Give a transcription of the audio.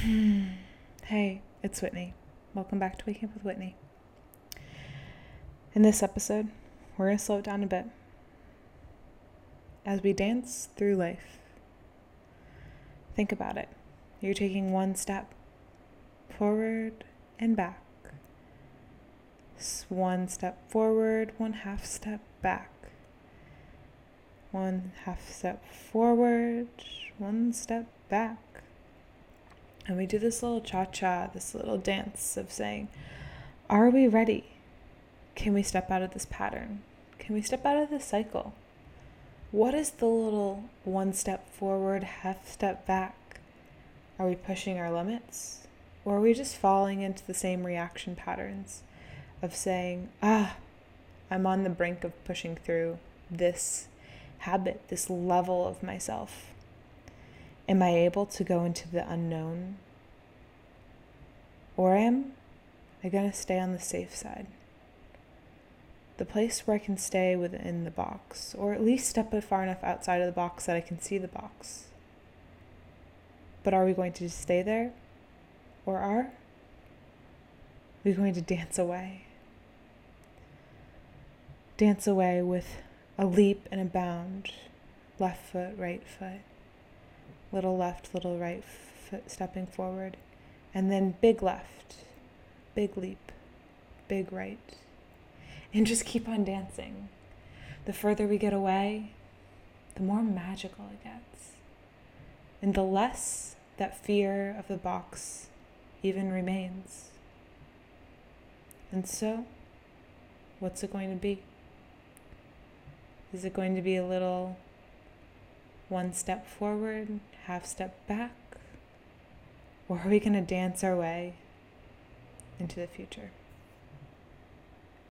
Hey, it's Whitney. Welcome back to Waking Up with Whitney. In this episode, we're going to slow it down a bit as we dance through life. Think about it. You're taking one step forward and back. One step forward, one half step back. One half step forward, one step back. And we do this little cha cha, this little dance of saying, Are we ready? Can we step out of this pattern? Can we step out of this cycle? What is the little one step forward, half step back? Are we pushing our limits? Or are we just falling into the same reaction patterns of saying, ah, I'm on the brink of pushing through this habit, this level of myself? Am I able to go into the unknown? Or am I going to stay on the safe side? The place where I can stay within the box, or at least step far enough outside of the box that I can see the box. But are we going to stay there? Or are we going to dance away? Dance away with a leap and a bound, left foot, right foot, little left, little right foot stepping forward, and then big left, big leap, big right. And just keep on dancing. The further we get away, the more magical it gets. And the less that fear of the box even remains. And so, what's it going to be? Is it going to be a little one step forward, half step back? Or are we going to dance our way into the future?